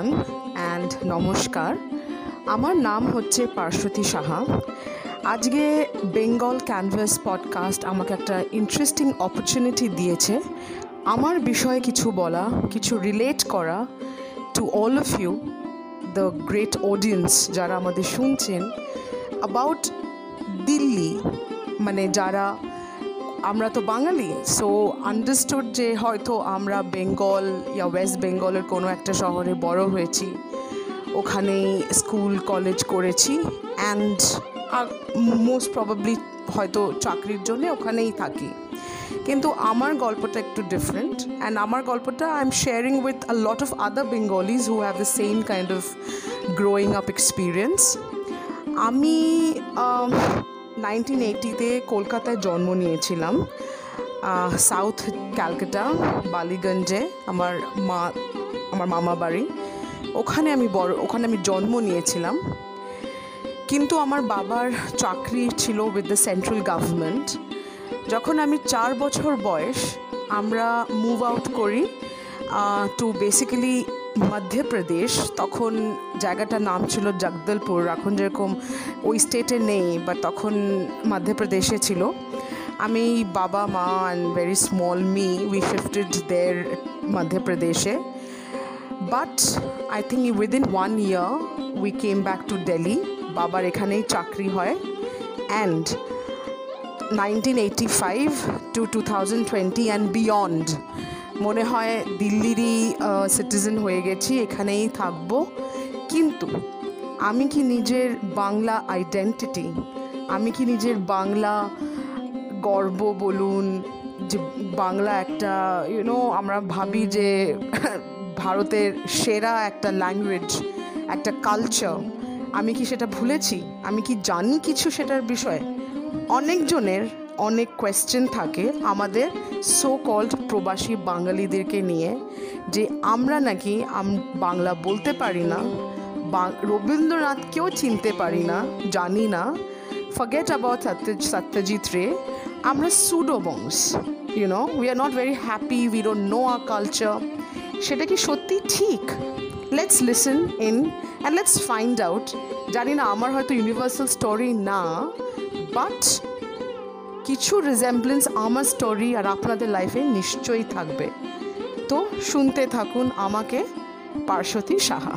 Everyone and নমস্কার। আমার নাম হচ্ছে পার্শ্বতী সাহা। আজকে বেঙ্গল ক্যানভাস পডকাস্ট আমাকে একটা ইন্টারেস্টিং অপরচুনিটি দিয়েছে। আমার বিষয়ে কিছু বলা, কিছু রিলেট করা to all of you the great audience যারা আমাদের শুনছেন। অ্যাবাউট দিল্লি মানে যারা আমরা তো বাঙালি সো আন্ডারস্টুড যে হয়তো আমরা বেঙ্গল ইয়া ওয়েস্ট বেঙ্গলের কোনো একটা শহরে বড় হয়েছি, ওখানেই স্কুল কলেজ করেছি অ্যান্ড মোস্ট প্রবাবলি হয়তো চাকরির জন্য ওখানেই থাকি। কিন্তু আমার গল্পটা একটু ডিফারেন্ট অ্যান্ড আমার গল্পটা I am sharing with a lot of other Bengalis who have the same kind of growing up experience আমি নাইনটিন এইটিতে কলকাতায় জন্ম নিয়েছিলাম। সাউথ ক্যালকাটা, বালিগঞ্জে আমার মা, আমার মামা বাড়ি। ওখানে আমি বড়, ওখানে আমি জন্ম নিয়েছিলাম। কিন্তু আমার বাবার চাকরি ছিল উইথ দ্য সেন্ট্রাল গভর্নমেন্ট যখন আমি চার বছর বয়স, আমরা মুভ আউট করি টু বেসিক্যালি মধ্যপ্রদেশ, তখন জায়গাটার নাম ছিল জগদলপুর। এখন যেরকম ওই স্টেটে নেই বা তখন মধ্যপ্রদেশে ছিল। আমি বাবা, মা and very small me we shifted দের মধ্যপ্রদেশে। But I think within one year we came back to Delhi বাবার এখানেই চাকরি হয়। And nineteen eighty five to to মনে হয় দিল্লিরই সিটিজেন হয়ে গেছি, এখানেই থাকব। কিন্তু আমি কি নিজের বাংলা আইডেন্টিটি আমি কি নিজের বাংলা গর্ব বলুন, যে বাংলা একটা ইউনো আমরা ভাবি যে ভারতের সেরা একটা ল্যাঙ্গুয়েজ একটা কালচার আমি কি সেটা ভুলেছি? আমি কি জানি কিছু সেটার বিষয়ে? অনেকজনের অনেক কোয়েশ্চেন থাকে আমাদের সো কল্ড প্রবাসী বাঙালিদেরকে নিয়ে, যে আমরা নাকি বাংলা বলতে পারি না রবীন্দ্রনাথকেও চিনতে পারি না, জানি না। ফরগেট অ্যাবাউট সত্য সত্যজিৎ রে আমরা সুডো বংশ you know we are not very happy we don't know our culture সেটা কি সত্যি ঠিক? Let's listen in and let's find out জানি না, আমার হয়তো ইউনিভার্সাল স্টোরি না বাট কিছু রিজেম্বলেন্স আমার স্টোরি আর আপনাদের লাইফে নিশ্চয়ই থাকবে। তো শুনতে থাকুন আমাকে, পার্শ্বতী সাহা।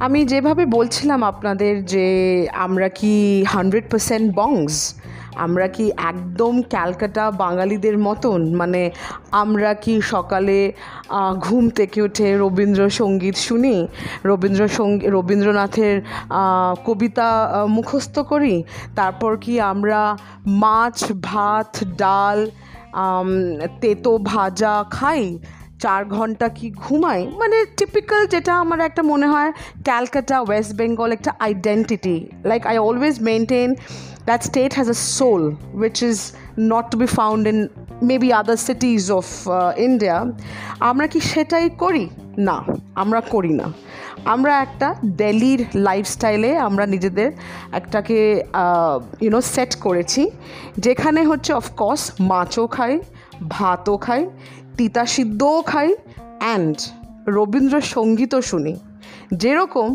আমি যেভাবে বলছিলাম আপনাদের যে আমরা কি হান্ড্রেড পার্সেন্ট বংস আমরা কি একদম ক্যালকাটা বাঙালিদের মতন? মানে আমরা কি সকালে ঘুম থেকে উঠে রবীন্দ্রসঙ্গীত শুনি? রবীন্দ্রসঙ্গী, রবীন্দ্রনাথের কবিতা মুখস্থ করি? তারপর কি আমরা মাছ, ভাত, ডাল তেতো ভাজা খাই? চার ঘণ্টা কি ঘুমাই? মানে টিপিক্যাল যেটা আমার একটা মনে হয় ক্যালকাটা ওয়েস্ট বেঙ্গল একটা identity like I always maintain that state has a soul which is not be found in maybe other cities of uh, India. আমরা কি সেটাই করি? না আমরা করি না। আমরা একটা দিল্লির লাইফস্টাইলে আমরা নিজেদের একটাকে ইউনো সেট করেছি যেখানে হচ্ছে অফকোর্স মাছও খাই ভাতও খাই তিতা সিদ্ধও খাই অ্যান্ড রবীন্দ্রসঙ্গীতও শুনি। যেরকম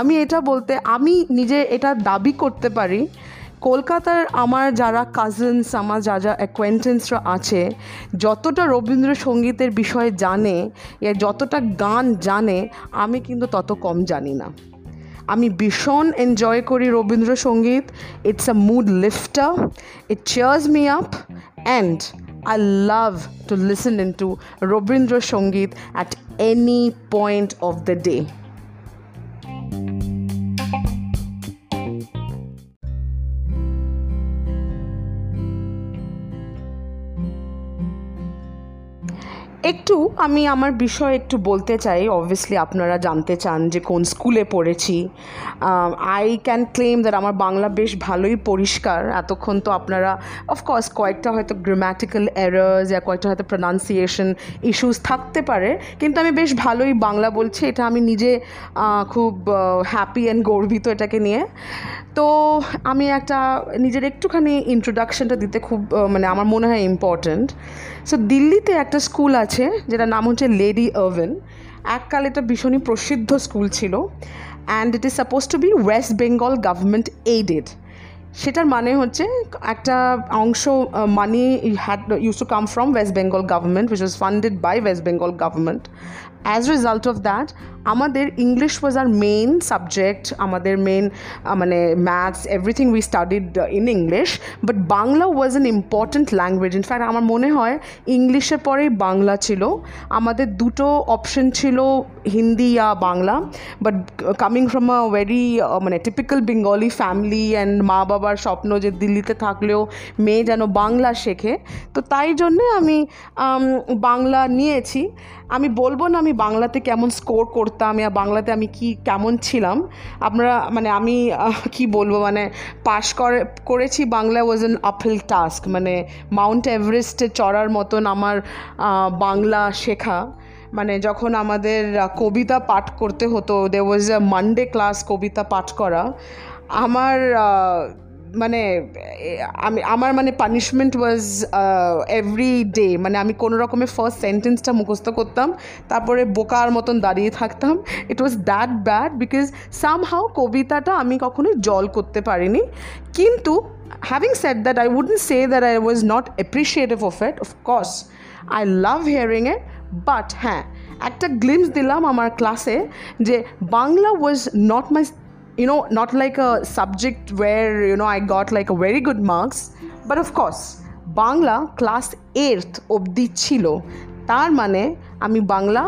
আমি এটা বলতে, আমি নিজে এটা দাবি করতে পারি, কলকাতার আমার যারা কাজিনস আমার যা যা অ্যাকোয়েন্টেন্সরা আছে, যতটা রবীন্দ্রসঙ্গীতের বিষয়ে জানে যতটা গান জানে, আমি কিন্তু তত কম জানি না। আমি ভীষণ এনজয় করি Rabindrasangeet it's a mood lifter it cheers me up and I love to listen into Robindra Songit at any point of the day. একটু আমি আমার বিষয়ে একটু বলতে চাই। অবভিয়াসলি আপনারা জানতে চান যে কোন স্কুলে পড়েছি। আই ক্যান ক্লেম দ্যাট আমার বাংলা বেশ ভালোই পরিষ্কার। এতক্ষণ তো আপনারা অফকোর্স কয়েকটা হয়তো গ্রামাটিক্যাল এরার্স বা কয়েকটা হয়তো প্রোনাউন্সিয়েশন ইস্যুস থাকতে পারে, কিন্তু আমি বেশ ভালোই বাংলা বলছি। এটা আমি নিজে খুব হ্যাপি অ্যান্ড গর্বিত এটাকে নিয়ে। তো আমি একটা নিজের একটুখানি ইন্ট্রোডাকশনটা দিতে খুব মানে আমার মনে হয় ইম্পর্ট্যান্ট সো দিল্লিতে একটা স্কুল আছে, যেটার নাম হচ্ছে লেডি আর্ভেন এককাল এটা ভীষণই প্রসিদ্ধ স্কুল ছিল। And it is suppose to be West Bengal government aided সেটার মানে হচ্ছে একটা অংশ money had use to come from West Bengal government which was funded by West Bengal government as result of that আমাদের English was our main subject আমাদের main মানে maths everything we studied in English but Bangla was an important language in fact আমার মনে হয় ইংলিশের পরেই বাংলা ছিল। আমাদের দুটো অপশন ছিল হিন্দি ইয়া Bangla but coming from a very মানে টিপিক্যাল বেঙ্গলি ফ্যামিলি অ্যান্ড মা বাবার স্বপ্ন যে দিল্লিতে থাকলেও মেয়ে যেন বাংলা শেখে, তো তাই জন্যে আমি বাংলা নিয়েছি। আমি বলব না আমি বাংলাতে কেমন স্কোর করতাম ইয়া বাংলাতে আমি কি কেমন ছিলাম? আপনারা মানে আমি কি বলব মানে পাশ করে, করেছি Bangla was an uphill task মানে মাউন্ট এভারেস্টে চড়ার মতন আমার বাংলা শেখা। মানে যখন আমাদের কবিতা পাঠ করতে হতো দে ওয়াজ আ মানডে ক্লাস কবিতা পাঠ করা। আমার মানে আমি, আমার মানে পানিশমেন্ট ওয়াজ এভরি ডে মানে আমি কোনো রকমের ফার্স্ট সেন্টেন্সটা মুখস্থ করতাম, তারপরে বোকার মতন দাঁড়িয়ে থাকতাম। It was that bad because somehow কবিতাটা আমি কখনোই জল করতে পারিনি। কিন্তু having set that I wouldn't say that I was not appreciative of it of course I love hearing it but হ্যাঁ একটা গ্লিমস দিলাম আমার ক্লাসে যে Bangla was not my you know not like a subject where you know i got like a very good marks but of course Bangla class eight অবধি ছিল। তার মানে আমি বাংলা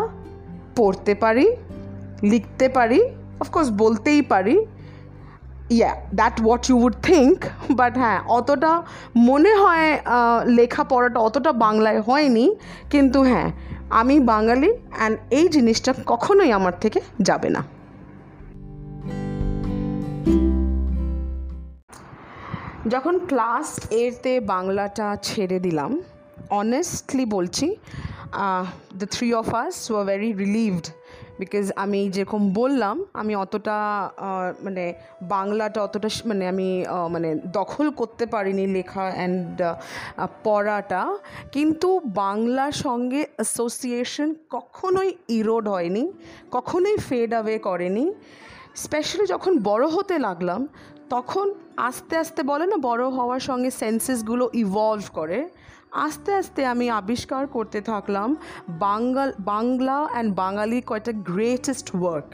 পড়তে পারি লিখতে পারি অফকোর্স বলতেই পারি। Yeah that what you would think but হ্যাঁ অতটা মনে হয় আহ, লেখাপড়াটা অতটা বাংলায় হয়নি কিন্তু হ্যাঁ আমি বাঙালি অ্যান্ড এই জিনিসটা কখনোই আমার থেকে যাবে না। যখন ক্লাস এতে বাংলাটা ছেড়ে দিলাম অনেস্টলি বলছি the three of us were very relieved because আমি যেরকম বললাম, আমি অতটা মানে বাংলাটা অতটা মানে আমি মানে দখল করতে পারিনি লেখা অ্যান্ড পড়াটা। কিন্তু বাংলার সঙ্গে অ্যাসোসিয়েশন কখনোই ইরোড হয়নি, কখনোই ফেড অ্যাওয়ে করেনি। স্পেশালি যখন বড় হতে লাগলাম, তখন আস্তে আস্তে বলে না, বড় হওয়ার সঙ্গে সেন্সেসগুলো ইভলভ করে, আস্তে আস্তে আমি আবিষ্কার করতে থাকলাম বাঙ্গাল, বাংলা অ্যান্ড বাঙালি কয়টা গ্রেটেস্ট ওয়ার্ক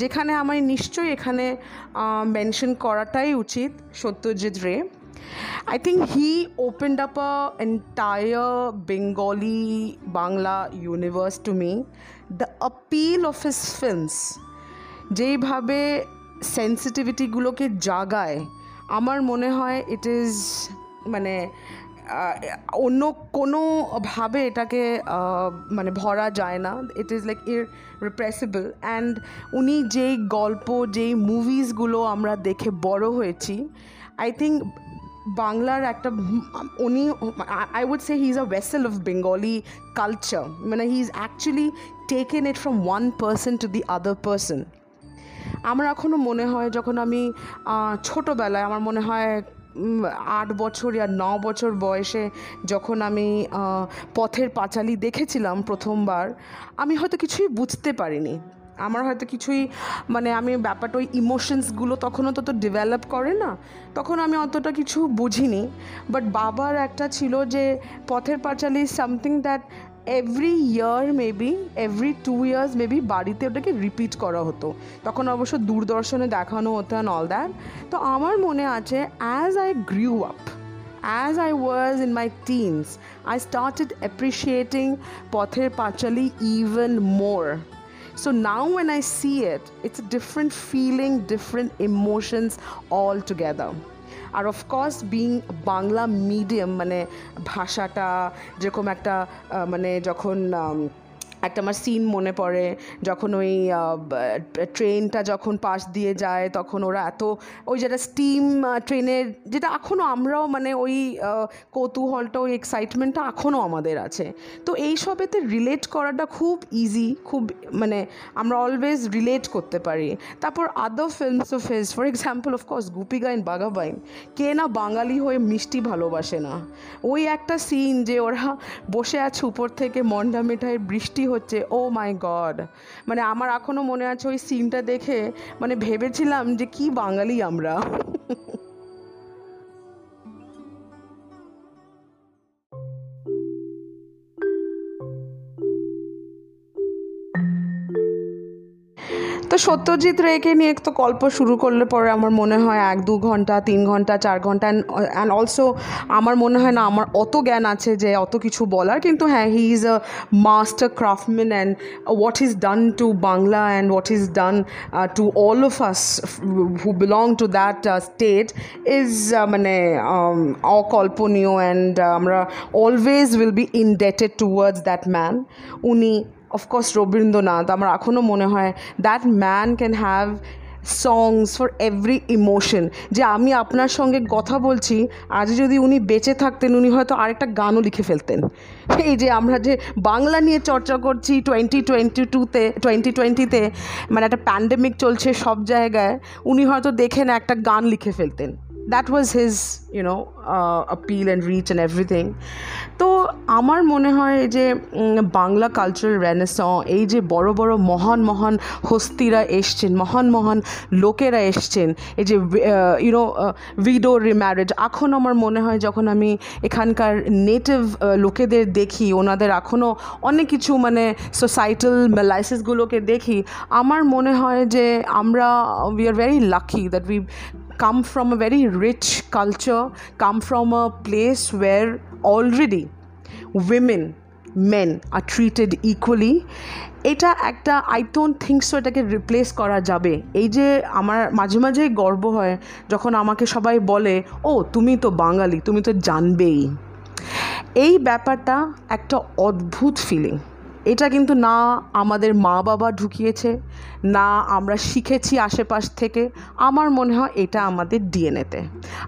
যেখানে আমার নিশ্চয়ই এখানে মেনশন করাটাই উচিত সত্যজিৎ রে I think he opened up a entire Bengali, Bangla universe to me. The appeal of his যেইভাবে সেন্সিটিভিটিগুলোকে জাগায়, আমার মনে হয় ইট ইজ মানে অন্য কোনোভাবে এটাকে মানে ভরা যায় না। ইট ইজ লাইক ইর রিপ্রেসিবল অ্যান্ড উনি যেই গল্প, যেই মুভিসগুলো আমরা দেখে বড় হয়েছি আই থিঙ্ক বাংলার একটা, উনি I would say he is a vessel of Bengali culture মানে he is actually taken it from one person to the other person আমার এখনও মনে হয় যখন আমি ছোটোবেলায় আমার মনে হয় আট বছর আর ন বছর বয়সে যখন আমি পথের পাঁচালী দেখেছিলাম প্রথমবার, আমি হয়তো কিছুই বুঝতে পারিনি। আমার হয়তো কিছুই মানে আমি ব্যাপারটা ওই ইমোশনসগুলো তখনও তত ডেভেলপ করে না, তখন আমি অতটা কিছু বুঝিনি। বাট বাবার একটা ছিল যে, Pather Panchali something that every year maybe every two years maybe বাড়িতে ওটাকে রিপিট করা হতো। তখন অবশ্য দূরদর্শনে দেখানো হতো অ্যান্ড অল দ্যাট তো আমার মনে আছে as I grew up as I was in my teens I started appreciating Pather Panchali even more so now when I see it it's different feeling different emotions all together R of course being Bangla medium মানে ভাষাটা যেরকম একটা মানে যখন একটা আমার scene মনে পড়ে, যখন ওই ট্রেনটা যখন পাশ দিয়ে যায়, তখন ওরা এত, ওই যেটা স্টিম ট্রেনের, যেটা এখনও আমরাও মানে ওই কৌতূহলটা, ওই এক্সাইটমেন্টটা এখনও আমাদের আছে। তো এই সবেতে রিলেট করাটা খুব ইজি খুব মানে আমরা অলওয়েজ রিলেট করতে পারি। তারপর other films of his for example of course Goopy Gyne Bagha Byne কে না বাঙালি হয়ে মিষ্টি ভালোবাসে না। ওই একটা সিন যে ওরা বসে আছে উপর থেকে মন্ডা মিঠাইয়ের বৃষ্টি হচ্ছে, ও মাই গড। মানে আমার এখনও মনে আছে ওই সিনটা দেখে মানে ভেবেছিলাম যে কি বাঙালি আমরা। তো সত্যজিৎ রেকে নিয়ে তো গল্প শুরু করলে পরে আমার মনে হয় এক দু ঘণ্টা তিন ঘণ্টা চার ঘণ্টা অ্যান্ড অলসো আমার মনে হয় না আমার অত জ্ঞান আছে যে অত কিছু বলার কিন্তু হ্যাঁ he is a master craftsman and what is done to Bangla and what is done to all of us who belong to that state is মানে um, অকল্পনীয় অ্যান্ড আমরা always will be indebted towards that man উনি of course Rabindranath আমার এখনও মনে হয় that man can have songs for every emotion যে আমি আপনার সঙ্গে কথা বলছি, আজ যদি উনি বেঁচে থাকতেন, উনি হয়তো আরেকটা গানও লিখে ফেলতেন। এই যে আমরা যে বাংলা নিয়ে চর্চা করছি টোয়েন্টি টোয়েন্টি টুতে টোয়েন্টি টোয়েন্টিতে মানে একটা প্যান্ডেমিক চলছে সব জায়গায়, উনি হয়তো দেখেন একটা গান লিখে ফেলতেন। That was his you know appeal and reach and everything তো আমার মনে হয় যে বাংলা কালচারাল রেনেস এই যে বড় বড় মহান মহান হস্তিরা এসছেন, মহান মহান লোকেরা এসছেন, এই যে ইউনো ভিডো রিম্যারেজ এখন আমার মনে হয় যখন আমি এখানকার নেটিভ লোকেদের দেখি, ওনাদের এখনও অনেক কিছু মানে সোসাইটাল মেলাইসিসগুলোকে দেখি, আমার মনে হয় যে আমরা we are very lucky that we come from a very rich culture, come from a place where already women, men are treated equally. এটা একটা আই ডোন্ট থিঙ্ক সো এটাকে রিপ্লেস করা যাবে। এই যে আমার মাঝে মাঝেই গর্ব হয় যখন আমাকে সবাই বলে ও তুমি তো বাঙালি তুমি তো জানবেই। এই ব্যাপারটা একটা অদ্ভুত ফিলিং এটা কিন্তু না আমাদের মা বাবা ঢুকিয়েছে, না আমরা শিখেছি আশেপাশ থেকে। আমার মনে হয় এটা আমাদের ডিএনএতে।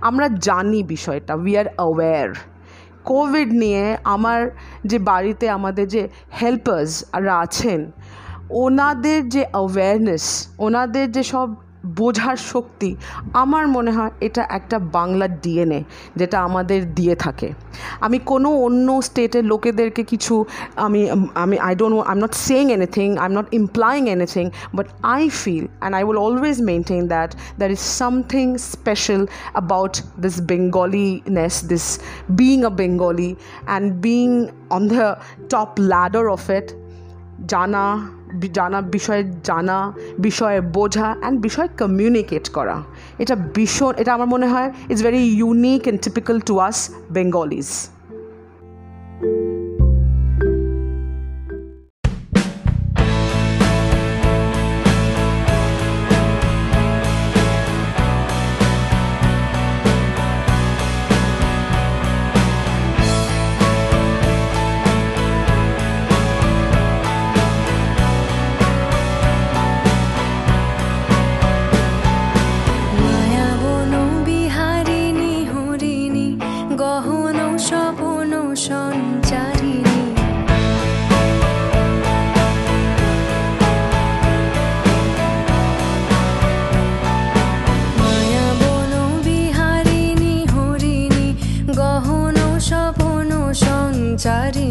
আমরা জানি বিষয়টা উই আর অ্যাওয়্যার কোভিড নিয়ে আমার যে বাড়িতে আমাদের যে হেল্পার্সরা আছেন, ওনাদের যে অ্যাওয়্যারনেস ওনাদের যে সব বোঝার শক্তি। আমার মনে হয় এটা একটা বাংলার ডিএনএ যেটা আমাদের দিয়ে থাকে। আমি কোনো অন্য স্টেটের লোকেদেরকে কিছু, আমি আমি I don't I am not saying anything I am not implying anything but I feel and I will always maintain that there is something special about this Bengaliness this being a Bengali and being on the top ladder of it জানা জানা বিষয়ে জানা, বিষয়ে বোঝা and বিষয়ে communicate করা। এটা ভীষণ, এটা আমার মনে হয় it's very unique and typical to us Bengalis চারি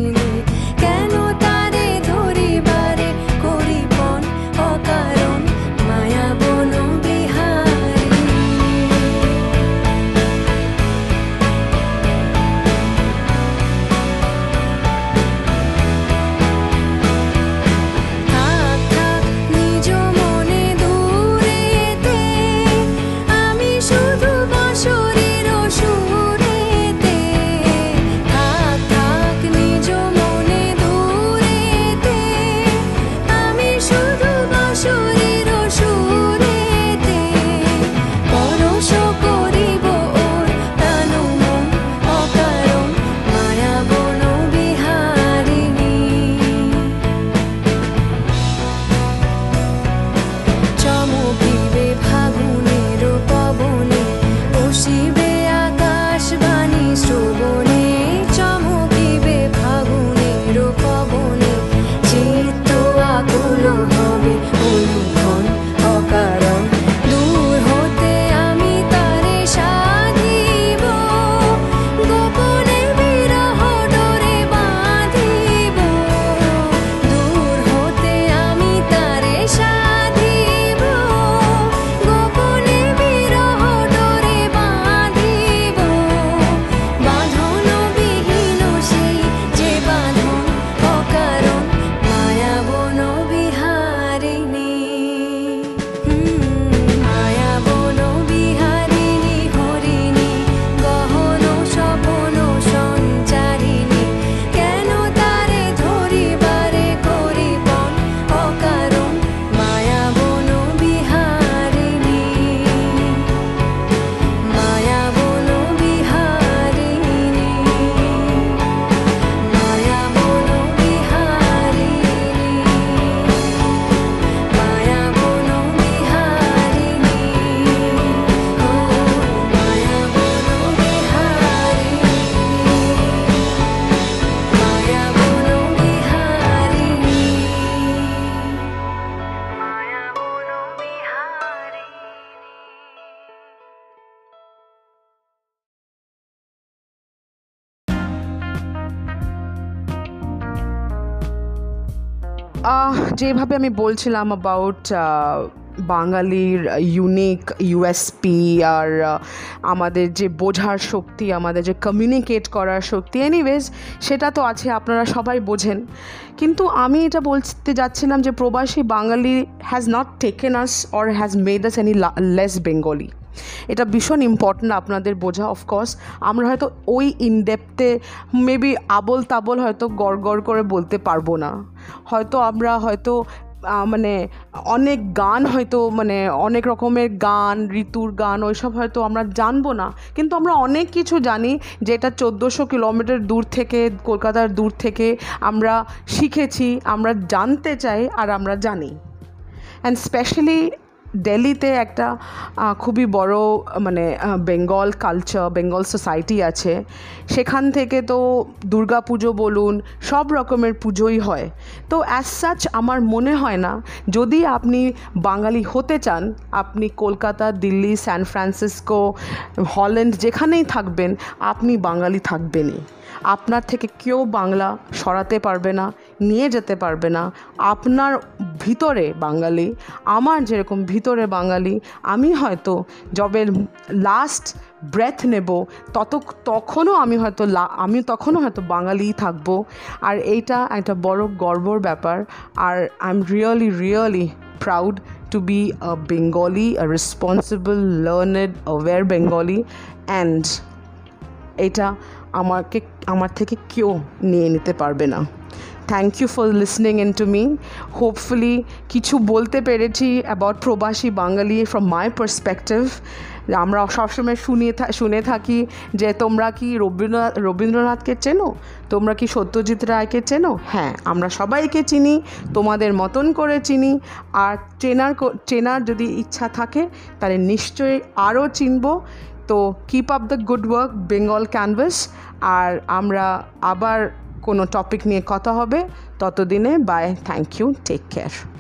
যেভাবে আমি বলছিলাম অ্যাবাউট বাঙালির ইউনিক ইউএসপি আর আমাদের যে বোঝার শক্তি, আমাদের যে কমিউনিকেট করার শক্তি এনিওয়েজ সেটা তো আছে, আপনারা সবাই বোঝেন। কিন্তু আমি এটা বলতে যাচ্ছিলাম যে প্রবাসী Bangali has not taken us or has made us any less Bengali এটা ভীষণ ইম্পর্ট্যান্ট আপনাদের বোঝা অফকোর্স আমরা হয়তো ওই ইনডেপথে মেবি আবল তাবল হয়তো গড় গড় করে বলতে পারব না। হয়তো আমরা হয়তো মানে অনেক গান হয়তো মানে অনেক রকমের গান, ঋতুর গান, ওইসব হয়তো আমরা জানব না। কিন্তু আমরা অনেক কিছু জানি যেটা চোদ্দোশো কিলোমিটার দূর থেকে, কলকাতার দূর থেকে আমরা শিখেছি, আমরা জানতে চাই আর আমরা জানি। অ্যান্ড স্পেশালি দিল্লিতে একটা খুবই বড় মানে বেঙ্গল কালচার বেঙ্গল সোসাইটি আছে। সেখান থেকে তো দুর্গা পুজো বলুন, সব রকমের পুজোই হয়। তো অ্যাজ সাচ আমার মনে হয় না, যদি আপনি বাঙালি হতে চান, আপনি Kolkata, Delhi San Francisco Holland যেখানেই থাকবেন, আপনি বাঙালি থাকবেনই। আপনার থেকে কেউ বাংলা সরাতে পারবে না। নিয়ে যেতে পারবে না। আপনার ভিতরে বাঙালি আমার যেরকম ভিতরে বাঙালি আমি হয়তো যবে লাস্ট ব্রেথ নেব তত তখনও আমি হয়তো আমি তখনও হয়তো বাঙালিই থাকব। আর এইটা একটা বড় গর্বর ব্যাপার। আর I am really really proud to be a Bengali a responsible, learned, aware Bengali and এটা আমাকে আমার থেকে কেউ নিয়ে নিতে পারবে না। Thank you for listening in to me hopefully কিছু বলতে পেরেছি অ্যাবাউট প্রবাসী বাঙালি ফ্রম মাই পার্সপেক্টিভ আমরা সবসময় শুনিয়ে শুনে থাকি যে তোমরা কি রবীন্দ্রনাথ রবীন্দ্রনাথকে চেনো তোমরা কি সত্যজিৎ রায়কে চেনো হ্যাঁ আমরা সবাইকে চিনি তোমাদের মতন করে চিনি আর চেনার চেনার যদি ইচ্ছা থাকে তাহলে নিশ্চয়ই আরও চিনবো তো keep up the good work Bengal canvas আর আমরা আবার কোনো টপিক নিয়ে কথা হবে ততদিনে bye thank you take care